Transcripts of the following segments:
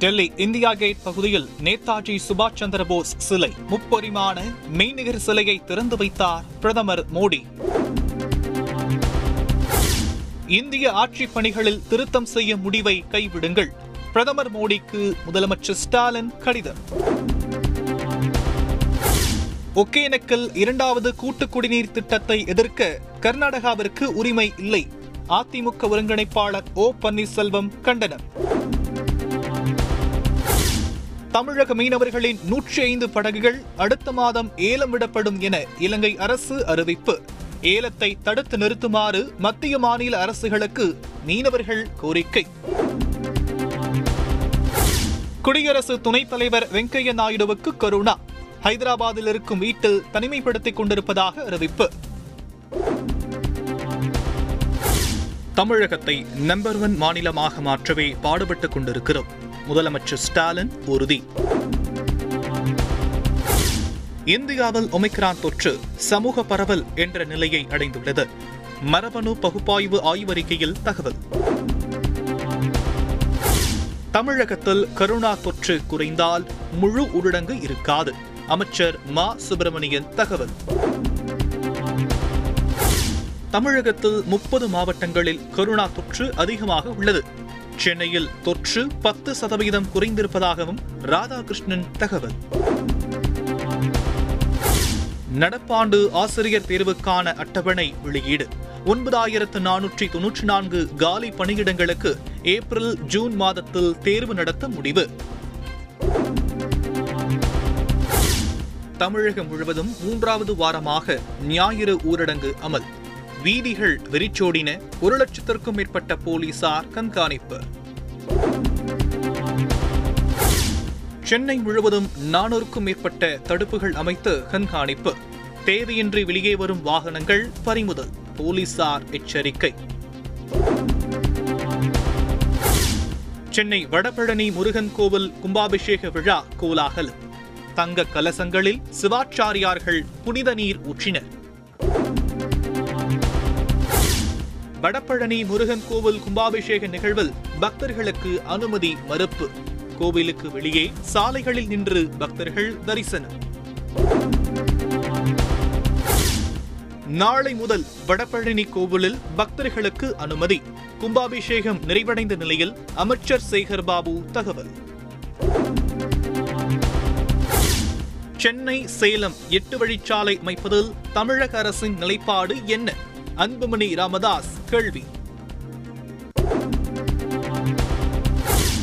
Delhi India gate பகுதியில் நேதாஜி சுபாஷ் சந்திர போஸ் சிலை முப்பரிமாண மெய்நிகர் சிலையை திறந்து வைத்தார் பிரதமர் மோடி. இந்திய ஆட்சிப் பணிகளில் திருத்தம் செய்ய முடிவை கைவிடுங்கள். பிரதமர் மோடிக்கு முதலமைச்சர் ஸ்டாலின் கடிதம். ஒகேனக்கல் இரண்டாவது கூட்டு குடிநீர் திட்டத்தை எதிர்க்க கர்நாடகாவிற்கு உரிமை இல்லை. அதிமுக ஒருங்கிணைப்பாளர் ஓ பன்னீர்செல்வம் கண்டனம். தமிழக மீனவர்களின் நூற்றி ஐந்து படகுகள் அடுத்த மாதம் ஏலம் விடப்படும் என இலங்கை அரசு அறிவிப்பு. ஏலத்தை தடுத்து நிறுத்துமாறு மத்திய மாநில அரசுகளுக்கு மீனவர்கள் கோரிக்கை. குடியரசு துணைத் தலைவர் வெங்கையா நாயுடுவுக்கு கருணா. ஹைதராபாத்தில் இருக்கும் வீட்டில் தனிமைப்படுத்திக் கொண்டிருப்பதாக அறிவிப்பு. தமிழகத்தை நம்பர் ஒன் மாநிலமாக மாற்றவே பாடுபட்டுக் கொண்டிருக்கிறோம். முதலமைச்சர் ஸ்டாலின் உறுதி. இந்தியாவில் ஒமிக்ரான் தொற்று சமூக பரவல் என்ற நிலையை அடைந்துள்ளது. மரபணு பகுப்பாய்வு ஆய்வறிக்கையில் தகவல். தமிழகத்தில் கருணா தொற்று குறைந்தால் முழு ஊரடங்கு இருக்காது. அமைச்சர் மா. சுப்பிரமணியன் தகவல். தமிழகத்தில் முப்பது மாவட்டங்களில் கருணா தொற்று அதிகமாக உள்ளது. சென்னையில் தொற்று பத்து சதவிகிதம் குறைந்திருப்பதாகவும் ராதாகிருஷ்ணன் தகவல். நடப்பாண்டு ஆசிரியர் தேர்வுக்கான அட்டவணை வெளியீடு. ஒன்பதாயிரத்து நானூற்றி தொன்னூற்றி நான்கு காலி பணியிடங்களுக்கு ஏப்ரல் ஜூன் மாதத்தில் தேர்வு நடத்த முடிவு. தமிழகம் முழுவதும் மூன்றாவது வாரமாக ஞாயிறு ஊரடங்கு அமல். வீதிகள் வெறிச்சோடின ஒரு லட்சத்திற்கும் மேற்பட்ட போலீசார் கண்காணிப்பு. சென்னை முழுவதும் நானூறுக்கும் மேற்பட்ட தடுப்புகள் அமைத்து கண்காணிப்பு. தேவையின்றி வெளியே வரும் வாகனங்கள் பறிமுதல் போலீசார் எச்சரிக்கை. சென்னை வடபழனி முருகன் கோவில் கும்பாபிஷேக விழா கோலாகலம். தங்க கலசங்களில் சிவாச்சாரியார்கள் புனித நீர் ஊற்றினர். வடபழனி முருகன் கோவில் கும்பாபிஷேக நிகழ்வில் பக்தர்களுக்கு அனுமதி மறுப்பு. கோவிலுக்கு வெளியே சாலைகளில் நின்று பக்தர்கள் தரிசனம். நாளை முதல் வடபழனி கோவிலில் பக்தர்களுக்கு அனுமதி. கும்பாபிஷேகம் நிறைவடைந்த நிலையில் அமைச்சர் சேகர் பாபு தகவல். சென்னை சேலம் எட்டு வழிச்சாலை அமைப்பதில் தமிழக அரசின் நிலைப்பாடு என்ன? அன்புமணி ராமதாஸ் கேள்வி.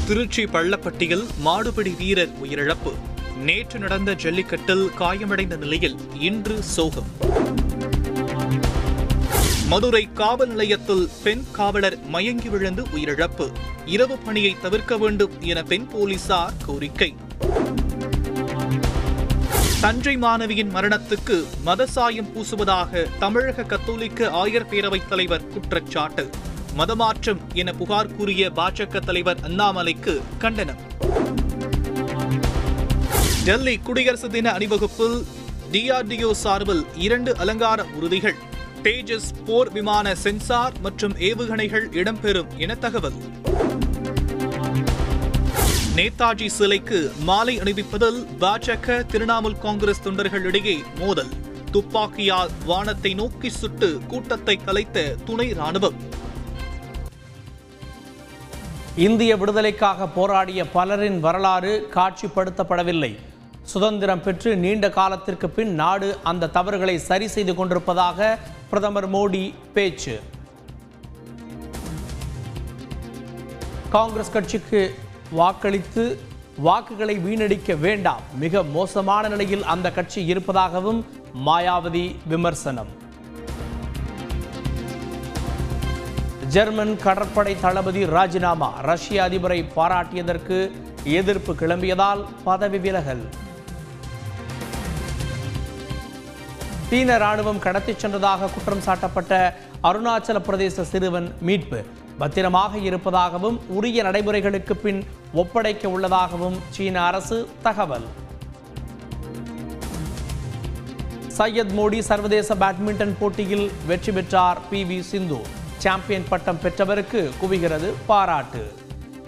திருச்சி பள்ளப்பட்டியில் மாடுபிடி வீரர் உயிரிழப்பு. நேற்று நடந்த ஜல்லிக்கட்டில் காயமடைந்த நிலையில் இன்று சோகம். மதுரை காவல் நிலையத்தில் பெண் காவலர் மயங்கி விழுந்து உயிரிழப்பு. இரவு பணியை தவிர்க்க வேண்டும் என பெண் போலீசார் கோரிக்கை. தஞ்சை மாணவியின் மரணத்துக்கு மதசாயம் பூசுவதாக தமிழக கத்தோலிக்க ஆயர் பேரவைத் தலைவர் குற்றச்சாட்டு. மதமாற்றம் என புகார் கூறிய பாஜக தலைவர் அண்ணாமலைக்கு கண்டனம். டெல்லி குடியரசு தின அணிவகுப்பில் டிஆர்டிஓ சார்பில் இரண்டு அலங்கார உறுதிகள் தேஜஸ் போர் விமான சென்சார் மற்றும் ஏவுகணைகள் இடம்பெறும் என தகவல். நேதாஜி சிலைக்கு மாலை அணிவிப்பதில் பாஜக திரிணாமுல் காங்கிரஸ் தொண்டர்களிடையே மோதல். துப்பாக்கியால் வானத்தை நோக்கி சுட்டு கூட்டத்தை கலைத்த துணை ராணுவம். இந்திய விடுதலைக்காக போராடிய பலரின் வரலாறு காட்சிப்படுத்தப்படவில்லை. சுதந்திரம் பெற்று நீண்ட காலத்திற்கு பின் நாடு அந்த தவறுகளை சரி செய்து கொண்டிருப்பதாக பிரதமர் மோடி பேச்சு. காங்கிரஸ் கட்சிக்கு வாக்களித்து வாக்குகளை வீணடிக்க வேண்டாம். மிக மோசமான நிலையில் அந்த கட்சி இருப்பதாகவும் மாயாவதி விமர்சனம். ஜெர்மன் கடற்படை தளபதி ராஜினாமா ரஷ்ய அதிபரை பாராட்டியதற்கு எதிர்ப்பு கிளம்பியதால் பதவி விலகல். சீன ராணுவம் கடத்திச் சென்றதாக குற்றம் சாட்டப்பட்ட அருணாச்சல பிரதேச சிறுவன் மீட்பு. பத்திரமாக இருப்பதாகவும் உரிய நடைமுறைகளுக்கு பின் ஒப்படைக்க உள்ளதாகவும் சீன அரசு தகவல். சையத் மோடி சர்வதேச பேட்மிண்டன் போட்டியில் வெற்றி பெற்றார் பி வி சிந்து. சாம்பியன் பட்டம் பெற்றவருக்கு குவிகிறது பாராட்டு.